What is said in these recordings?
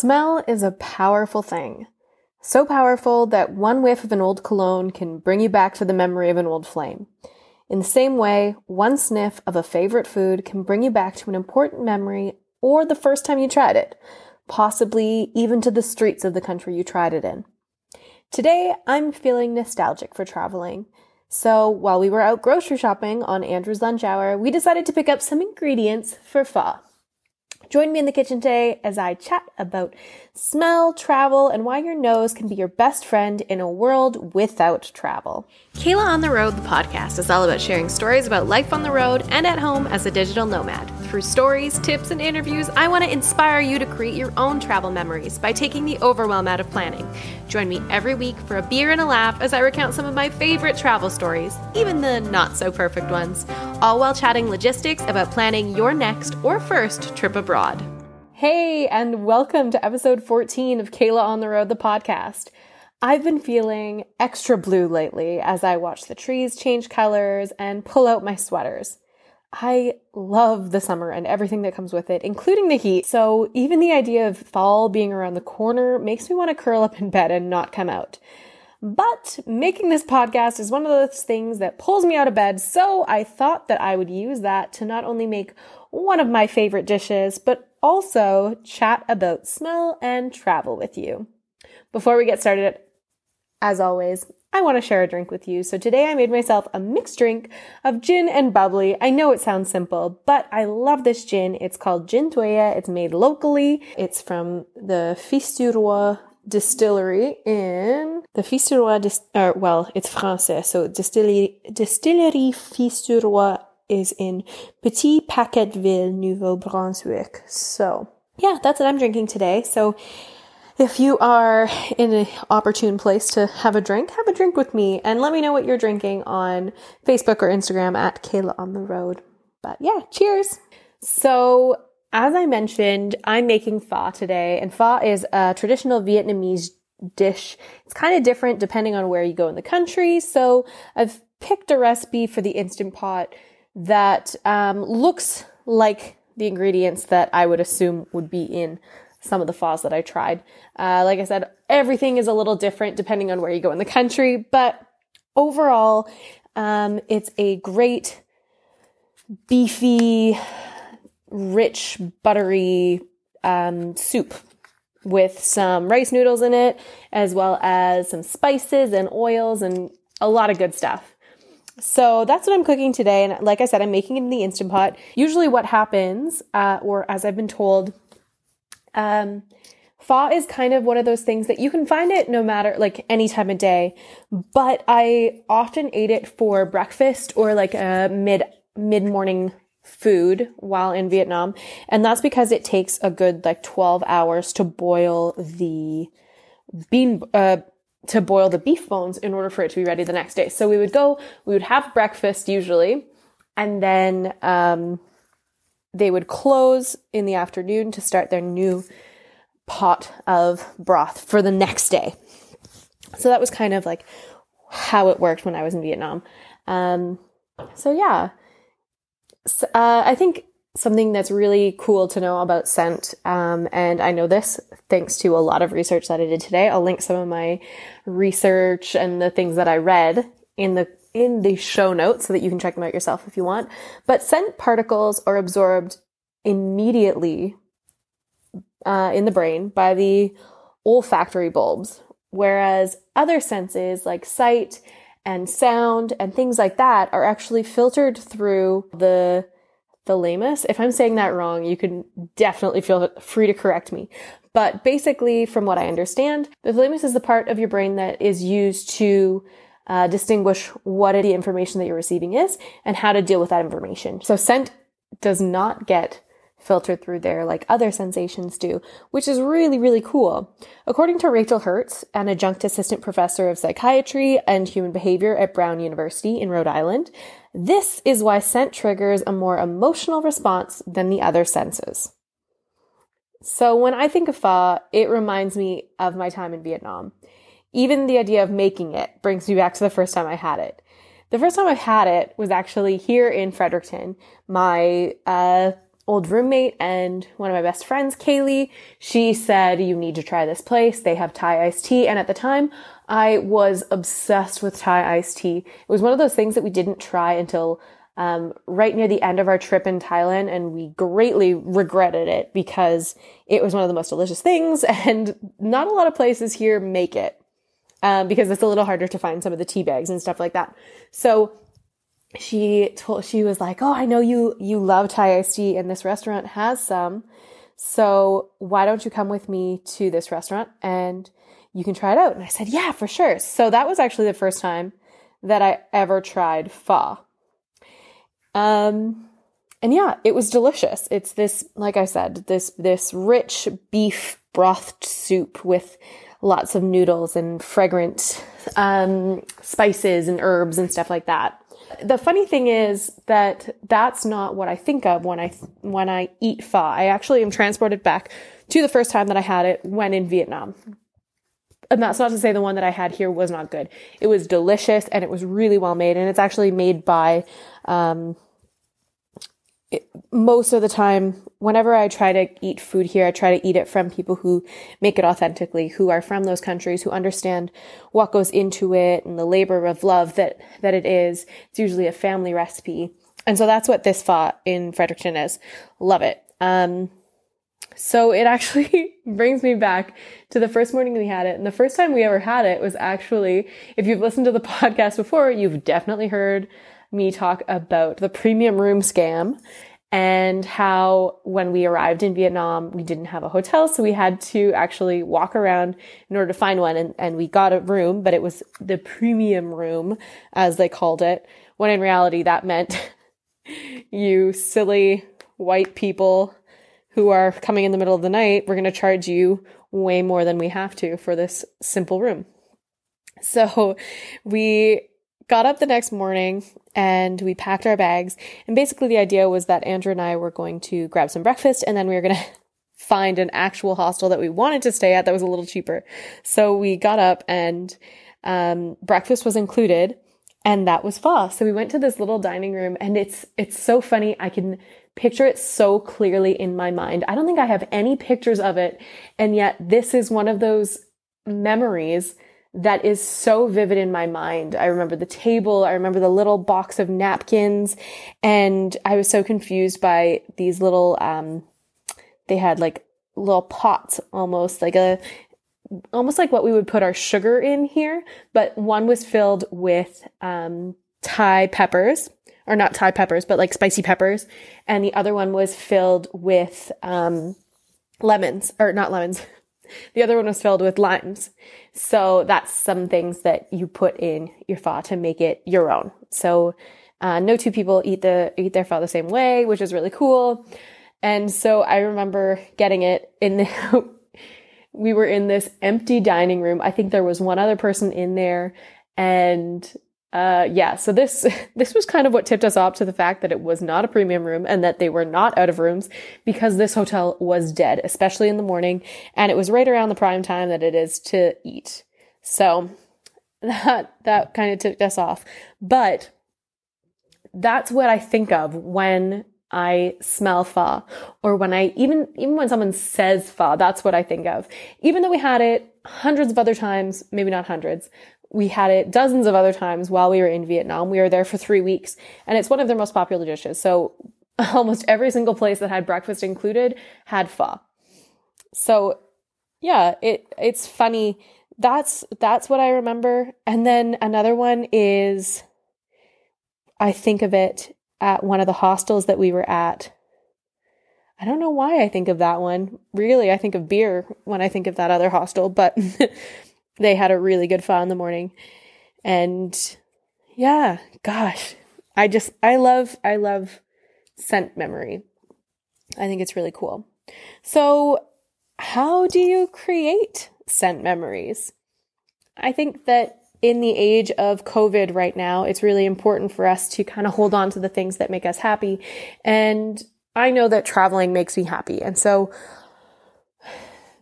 Smell is a powerful thing. So powerful that one whiff of an old cologne can bring you back to the memory of an old flame. In the same way, one sniff of a favorite food can bring you back to an important memory or the first time you tried it, possibly even to the streets of the country you tried it in. Today, I'm feeling nostalgic for traveling. So while we were out grocery shopping on Andrew's lunch hour, we decided to pick up some ingredients for pho. Join me in the kitchen today as I chat about smell, travel, and why your nose can be your best friend in a world without travel. Kayla on the Road, the podcast, is all about sharing stories about life on the road and at home as a digital nomad. Through stories, tips, and interviews, I want to inspire you to create your own travel memories by taking the overwhelm out of planning. Join me every week for a beer and a laugh as I recount some of my favorite travel stories, even the not so perfect ones, all while chatting logistics about planning your next or first trip abroad. Hey, and welcome to episode 14 of Kayla on the Road, the podcast. I've been feeling extra blue lately as I watch the trees change colors and pull out my sweaters. I love the summer and everything that comes with it, including the heat. So even the idea of fall being around the corner makes me want to curl up in bed and not come out. But making this podcast is one of those things that pulls me out of bed, so I thought that I would use that to not only make one of my favorite dishes, but also chat about smell and travel with you. Before we get started, as always, I want to share a drink with you. So today I made myself a mixed drink of gin and bubbly. I know it sounds simple, but I love this gin. It's called Gin Thuya. It's made locally. It's from the Fils distillery in the Fils du Roy, dis- or, uh, well, it's Francais. So distillery, distillery Fils is in Petit-Paquetville, Nouveau-Brunswick. So yeah, that's what I'm drinking today. So if you are in an opportune place to have a drink, have a drink with me and let me know what you're drinking on Facebook or Instagram at Kayla on the Road. But yeah, cheers. So as I mentioned, I'm making pho today and pho is a traditional Vietnamese dish. It's kind of different depending on where you go in the country. So I've picked a recipe for the Instant Pot that um, looks like the ingredients that I would assume would be in some of the phos that I tried. Uh, like I said, everything is a little different depending on where you go in the country, but overall, um, it's a great, beefy, rich, buttery um, soup with some rice noodles in it, as well as some spices and oils and a lot of good stuff. So that's what I'm cooking today. And like I said, I'm making it in the Instant Pot. Usually, what happens, uh, or as I've been told, um, pho is kind of one of those things that you can find it no matter like any time of day, but I often ate it for breakfast or like a mid mid morning food while in Vietnam, and that's because it takes a good like 12 hours to boil the bean uh to boil the beef bones in order for it to be ready the next day. So we would go, we would have breakfast usually, and then um, they would close in the afternoon to start their new pot of broth for the next day. So that was kind of like how it worked when I was in Vietnam. Um, so yeah, so, uh, I think something that's really cool to know about scent, um, and I know this thanks to a lot of research that I did today. I'll link some of my research and the things that I read in the in the show notes so that you can check them out yourself if you want. But scent particles are absorbed immediately uh, in the brain by the olfactory bulbs, whereas other senses like sight and sound and things like that are actually filtered through the thalamus. If I'm saying that wrong, you can definitely feel free to correct me. But basically, from what I understand, the thalamus is the part of your brain that is used to uh, distinguish what the information that you're receiving is and how to deal with that information. So scent does not get filtered through there like other sensations do, which is really, really cool. According to Rachel Herz, an adjunct assistant professor of psychiatry and human behavior at Brown University in Rhode Island, this is why scent triggers a more emotional response than the other senses. So when I think of pho, it reminds me of my time in Vietnam. Even the idea of making it brings me back to the first time I had it. The first time I had it was actually here in Fredericton. My uh, old roommate and one of my best friends, Kaylee, she said, you need to try this place. They have Thai iced tea. And at the time, I was obsessed with Thai iced tea. It was one of those things that we didn't try until um, right near the end of our trip in Thailand, and we greatly regretted it because it was one of the most delicious things, and not a lot of places here make it um, because it's a little harder to find some of the tea bags and stuff like that. So she told she was like, "Oh, I know you you love Thai iced tea, and this restaurant has some. So why don't you come with me to this restaurant and you can try it out?" And I said, "Yeah, for sure." So that was actually the first time that I ever tried pho. Um, and yeah, it was delicious. It's this, like I said, this this rich beef brothed soup with lots of noodles and fragrant um, spices and herbs and stuff like that. The funny thing is that that's not what I think of when I when I eat pho. I actually am transported back to the first time that I had it when in Vietnam. And that's not to say the one that I had here was not good. It was delicious and it was really well made, and it's actually made by um, it, most of the time, whenever I try to eat food here, I try to eat it from people who make it authentically, who are from those countries, who understand what goes into it and the labor of love that, that it is. It's usually a family recipe. And so that's what this pho in Fredericton is. Love it. Um, so it actually brings me back to the first morning we had it. And the first time we ever had it was actually, if you've listened to the podcast before, you've definitely heard me talk about the premium room scam and how when we arrived in Vietnam, we didn't have a hotel. So we had to actually walk around in order to find one. And, and we got a room, but it was the premium room, as they called it, when in reality that meant you silly white people who are coming in the middle of the night, we're going to charge you way more than we have to for this simple room. So we got up the next morning and we packed our bags. And basically, the idea was that Andrew and I were going to grab some breakfast and then we were going to find an actual hostel that we wanted to stay at that was a little cheaper. So we got up and um, breakfast was included and that was pho. So we went to this little dining room and it's it's so funny. I can picture it so clearly in my mind. I don't think I have any pictures of it and yet this is one of those memories that is so vivid in my mind. I remember the table, I remember the little box of napkins, and I was so confused by these little, um, they had like little pots almost, like a, almost like what we would put our sugar in here, but one was filled with, um, Thai peppers, or not Thai peppers, but like spicy peppers, and the other one was filled with, um, lemons, or not lemons, the other one was filled with limes. So that's some things that you put in your pho to make it your own. So uh, no two people eat the eat their pho the same way, which is really cool. And so I remember getting it in the. we were in this empty dining room. I think there was one other person in there, and uh, yeah, so this, this was kind of what tipped us off to the fact that it was not a premium room and that they were not out of rooms because this hotel was dead, especially in the morning. And it was right around the prime time that it is to eat. So that, that kind of tipped us off. But that's what I think of when I smell pho or when I even even when someone says pho, that's what I think of. Even though we had it hundreds of other times, maybe not hundreds, we had it dozens of other times while we were in Vietnam. We were there for three weeks and it's one of their most popular dishes. So almost every single place that had breakfast included had pho. So yeah, it, it's funny. That's, that's what I remember. And then another one is, I think of it at one of the hostels that we were at. I don't know why I think of that one. Really, I think of beer when I think of that other hostel, but they had a really good pho in the morning. And yeah, gosh, I just, I love, I love scent memory. I think it's really cool. So, how do you create scent memories? I think that in the age of COVID right now, it's really important for us to kind of hold on to the things that make us happy. And I know that traveling makes me happy. And so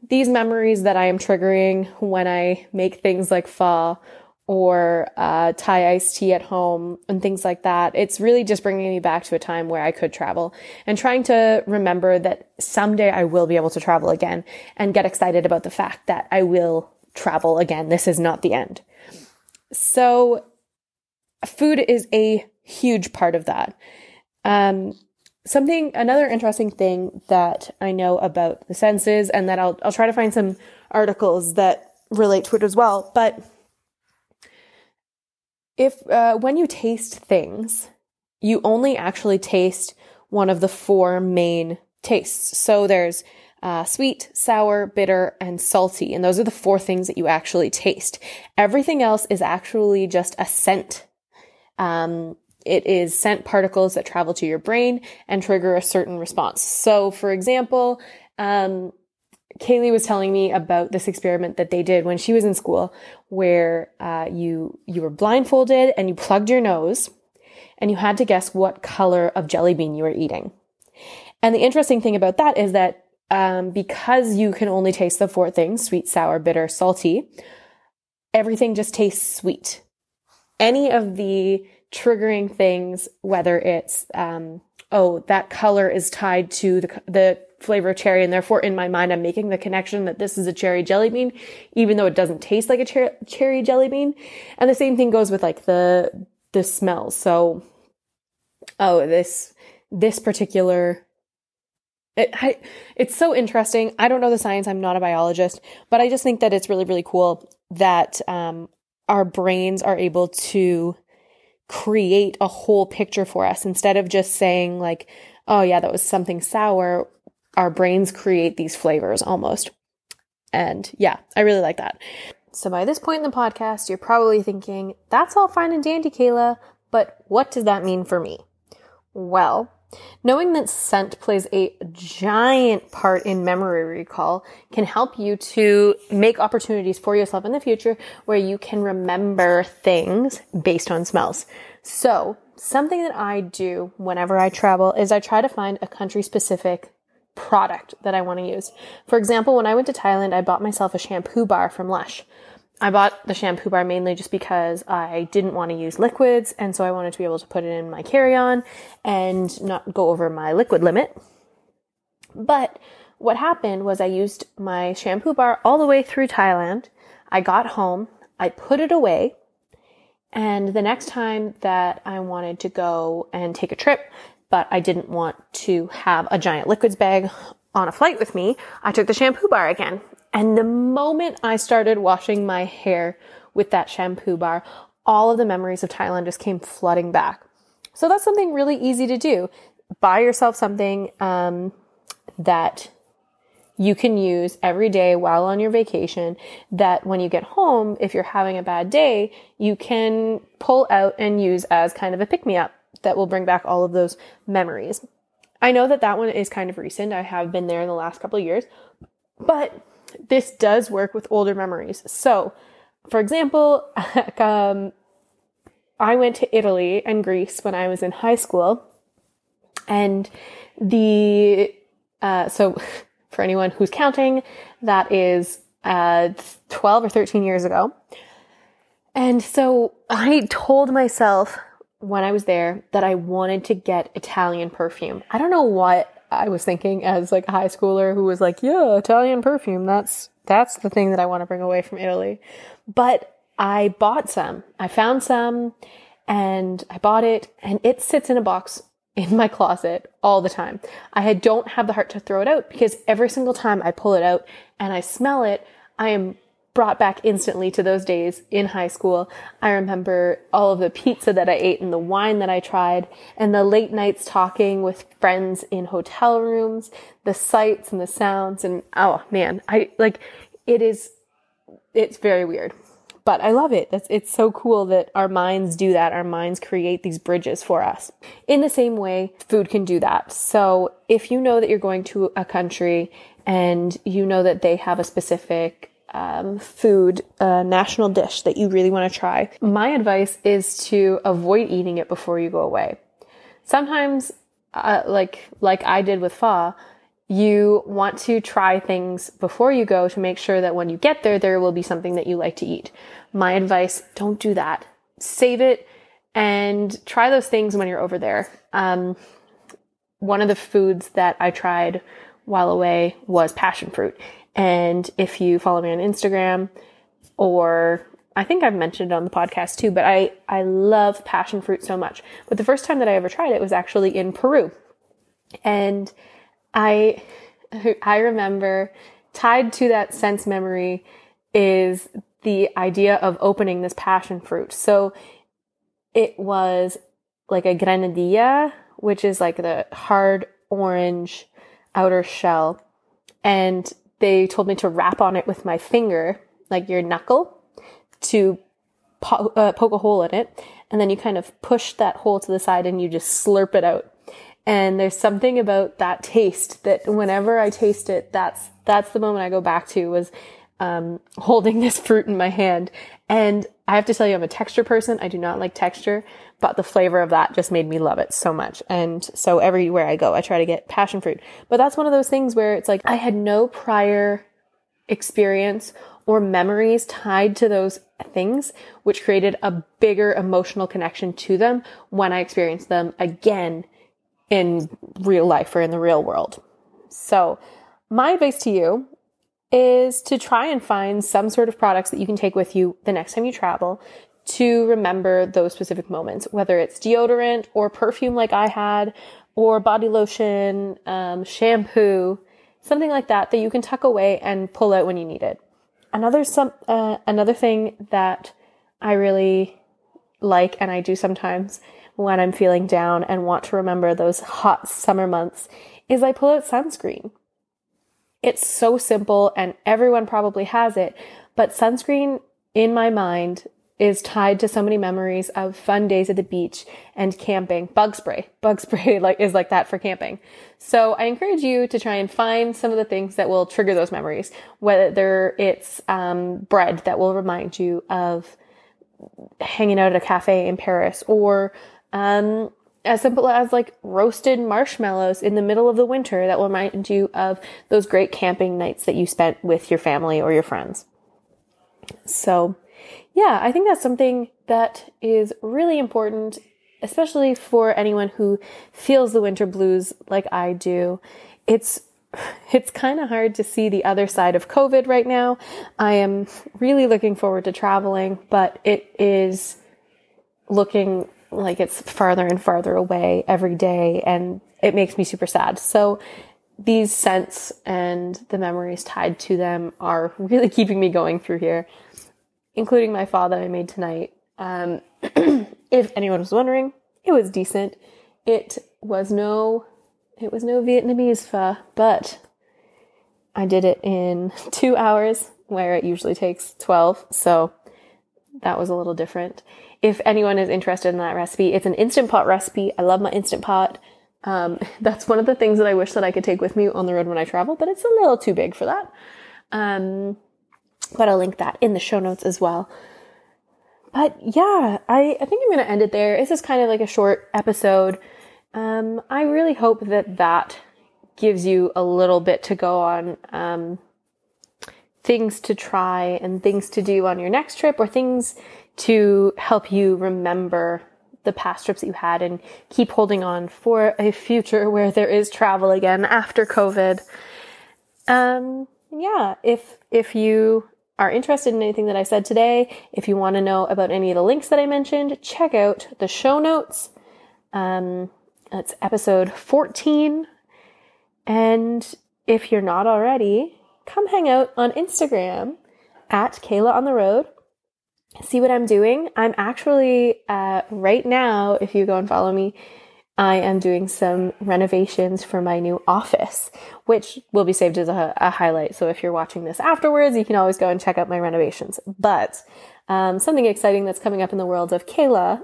these memories that I am triggering when I make things like pho or uh, Thai iced tea at home and things like that. It's really just bringing me back to a time where I could travel and trying to remember that someday I will be able to travel again and get excited about the fact that I will travel again. This is not the end. So, food is a huge part of that. Um, something, another interesting thing that I know about the senses, and that I'll, I'll try to find some articles that relate to it as well, but if uh, when you taste things, you only actually taste one of the four main tastes. So there's uh, sweet, sour, bitter, and salty. And those are the four things that you actually taste. Everything else is actually just a scent. Um, it is scent particles that travel to your brain and trigger a certain response. So, for example, um, Kaylee was telling me about this experiment that they did when she was in school, where uh, you you were blindfolded and you plugged your nose, and you had to guess what color of jelly bean you were eating. And the interesting thing about that is that um, because you can only taste the four things sweet, sour, bitter, salty everything just tastes sweet. Any of the triggering things, whether it's um, oh that color is tied to the the flavor of cherry and therefore in my mind I'm making the connection that this is a cherry jelly bean even though it doesn't taste like a cher- cherry jelly bean and the same thing goes with like the the smells so oh this this particular it, I, it's so interesting. I don't know the science. I'm not a biologist, but I just think that it's really, really cool that um, our brains are able to create a whole picture for us instead of just saying like, oh yeah, that was something sour our brains create these flavors almost. And yeah, I really like that. So by this point in the podcast, you're probably thinking, that's all fine and dandy, Kayla, but what does that mean for me? Well, knowing that scent plays a giant part in memory recall can help you to make opportunities for yourself in the future where you can remember things based on smells. So something that I do whenever I travel is I try to find a country specific product that I want to use. For example, when I went to Thailand, I bought myself a shampoo bar from Lush. I bought the shampoo bar mainly just because I didn't want to use liquids, and so I wanted to be able to put it in my carry on and not go over my liquid limit. But what happened was I used my shampoo bar all the way through Thailand. I got home, I put it away, and the next time that I wanted to go and take a trip, but I didn't want to have a giant liquids bag on a flight with me, I took the shampoo bar again. And the moment I started washing my hair with that shampoo bar, all of the memories of Thailand just came flooding back. So that's something really easy to do. Buy yourself something um, that you can use every day while on your vacation that when you get home, if you're having a bad day, you can pull out and use as kind of a pick me up that will bring back all of those memories. I know that that one is kind of recent. I have been there in the last couple of years, but this does work with older memories. So, for example, um, I went to Italy and Greece when I was in high school, and the uh, so for anyone who's counting, that is uh, 12 or 13 years ago. And so I told myself when I was there that I wanted to get Italian perfume. I don't know what I was thinking as like a high schooler who was like, yeah, Italian perfume. That's, that's the thing that I want to bring away from Italy. But I bought some. I found some and I bought it and it sits in a box in my closet all the time. I don't have the heart to throw it out because every single time I pull it out and I smell it, I am brought back instantly to those days in high school. I remember all of the pizza that I ate and the wine that I tried and the late nights talking with friends in hotel rooms, the sights and the sounds. And oh man, I like it is, it's very weird, but I love it. That's, it's so cool that our minds do that. Our minds create these bridges for us. In the same way, food can do that. So if you know that you're going to a country and you know that they have a specific um, food, a national dish that you really want to try, my advice is to avoid eating it before you go away. Sometimes, uh, like like I did with pho, you want to try things before you go to make sure that when you get there, there will be something that you like to eat. My advice, don't do that. Save it and try those things when you're over there. Um, one of the foods that I tried while away was passion fruit. And if you follow me on Instagram or I think I've mentioned it on the podcast too, but I, I love passion fruit so much. But the first time that I ever tried it was actually in Peru. And I, I remember tied to that sense memory is the idea of opening this passion fruit. So it was like a granadilla, which is like the hard orange outer shell. And they told me to wrap on it with my finger, like your knuckle, to po- uh, poke a hole in it. And then you kind of push that hole to the side and you just slurp it out. And there's something about that taste that whenever I taste it, that's, that's the moment I go back to was, um, holding this fruit in my hand. And I have to tell you, I'm a texture person. I do not like texture, but the flavor of that just made me love it so much. And so everywhere I go, I try to get passion fruit. But that's one of those things where it's like I had no prior experience or memories tied to those things, which created a bigger emotional connection to them when I experienced them again in real life or in the real world. So my advice to you is to try and find some sort of products that you can take with you the next time you travel to remember those specific moments, whether it's deodorant or perfume like I had, or body lotion, um, shampoo, something like that that you can tuck away and pull out when you need it. Another some uh, another thing that I really like and I do sometimes when I'm feeling down and want to remember those hot summer months is I pull out sunscreen. It's so simple and everyone probably has it, but sunscreen in my mind is tied to so many memories of fun days at the beach and camping. Bug spray. Bug spray like is like that for camping. So I encourage you to try and find some of the things that will trigger those memories. Whether it's um, bread that will remind you of hanging out at a cafe in Paris or um, as simple as like roasted marshmallows in the middle of the winter that will remind you of those great camping nights that you spent with your family or your friends. So yeah, I think that's something that is really important, especially for anyone who feels the winter blues like I do. It's it's kind of hard to see the other side of COVID right now. I am really looking forward to traveling, but it is looking like it's farther and farther away every day and it makes me super sad. So these scents and the memories tied to them are really keeping me going through here including my pho that I made tonight. Um, if anyone was wondering, it was decent. It was no, it was no Vietnamese pho, but I did it in two hours where it usually takes 12. So that was a little different. If anyone is interested in that recipe, it's an instant pot recipe. I love my instant pot. Um, that's one of the things that I wish that I could take with me on the road when I travel, but it's a little too big for that. Um, but I'll link that in the show notes as well. But yeah, I, I think I'm going to end it there. This is kind of like a short episode. Um, I really hope that that gives you a little bit to go on, um, things to try and things to do on your next trip or things to help you remember the past trips that you had and keep holding on for a future where there is travel again after COVID. Um, yeah, if, if you are interested in anything that I said today, if you want to know about any of the links that I mentioned, check out the show notes. Um, that's episode 14. And if you're not already, come hang out on Instagram at Kayla on the road. See what I'm doing. I'm actually, uh, right now, if you go and follow me, I am doing some renovations for my new office, which will be saved as a, a, highlight. So if you're watching this afterwards, you can always go and check out my renovations. But um, something exciting that's coming up in the world of Kayla.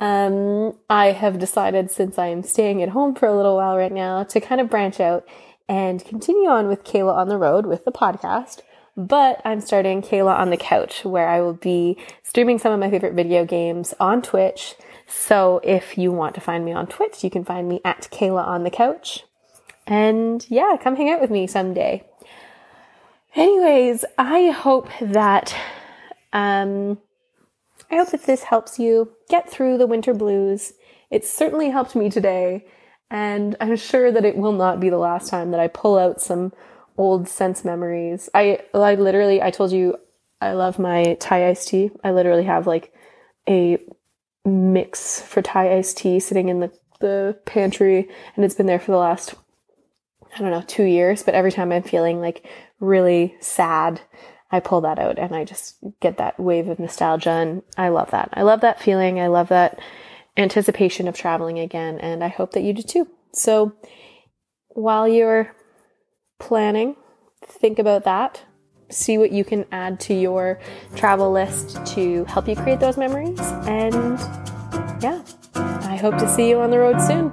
Um, I have decided since I am staying at home for a little while right now to kind of branch out and continue on with Kayla on the road with the podcast. But I'm starting Kayla on the couch where I will be streaming some of my favorite video games on Twitch so if you want to find me on Twitch, you can find me at Kayla on the couch. And yeah, come hang out with me someday. Anyways, I hope that um, I hope that this helps you get through the winter blues. It certainly helped me today, and I'm sure that it will not be the last time that I pull out some old sense memories. I I literally I told you I love my Thai iced tea. I literally have like a mix for Thai iced tea sitting in the, the pantry and it's been there for the last I don't know, 2 years, but every time I'm feeling like really sad, I pull that out and I just get that wave of nostalgia and I love that. I love that feeling. I love that anticipation of traveling again and I hope that you do too. So while you're planning, think about that. See what you can add to your travel list to help you create those memories. And yeah, I hope to see you on the road soon.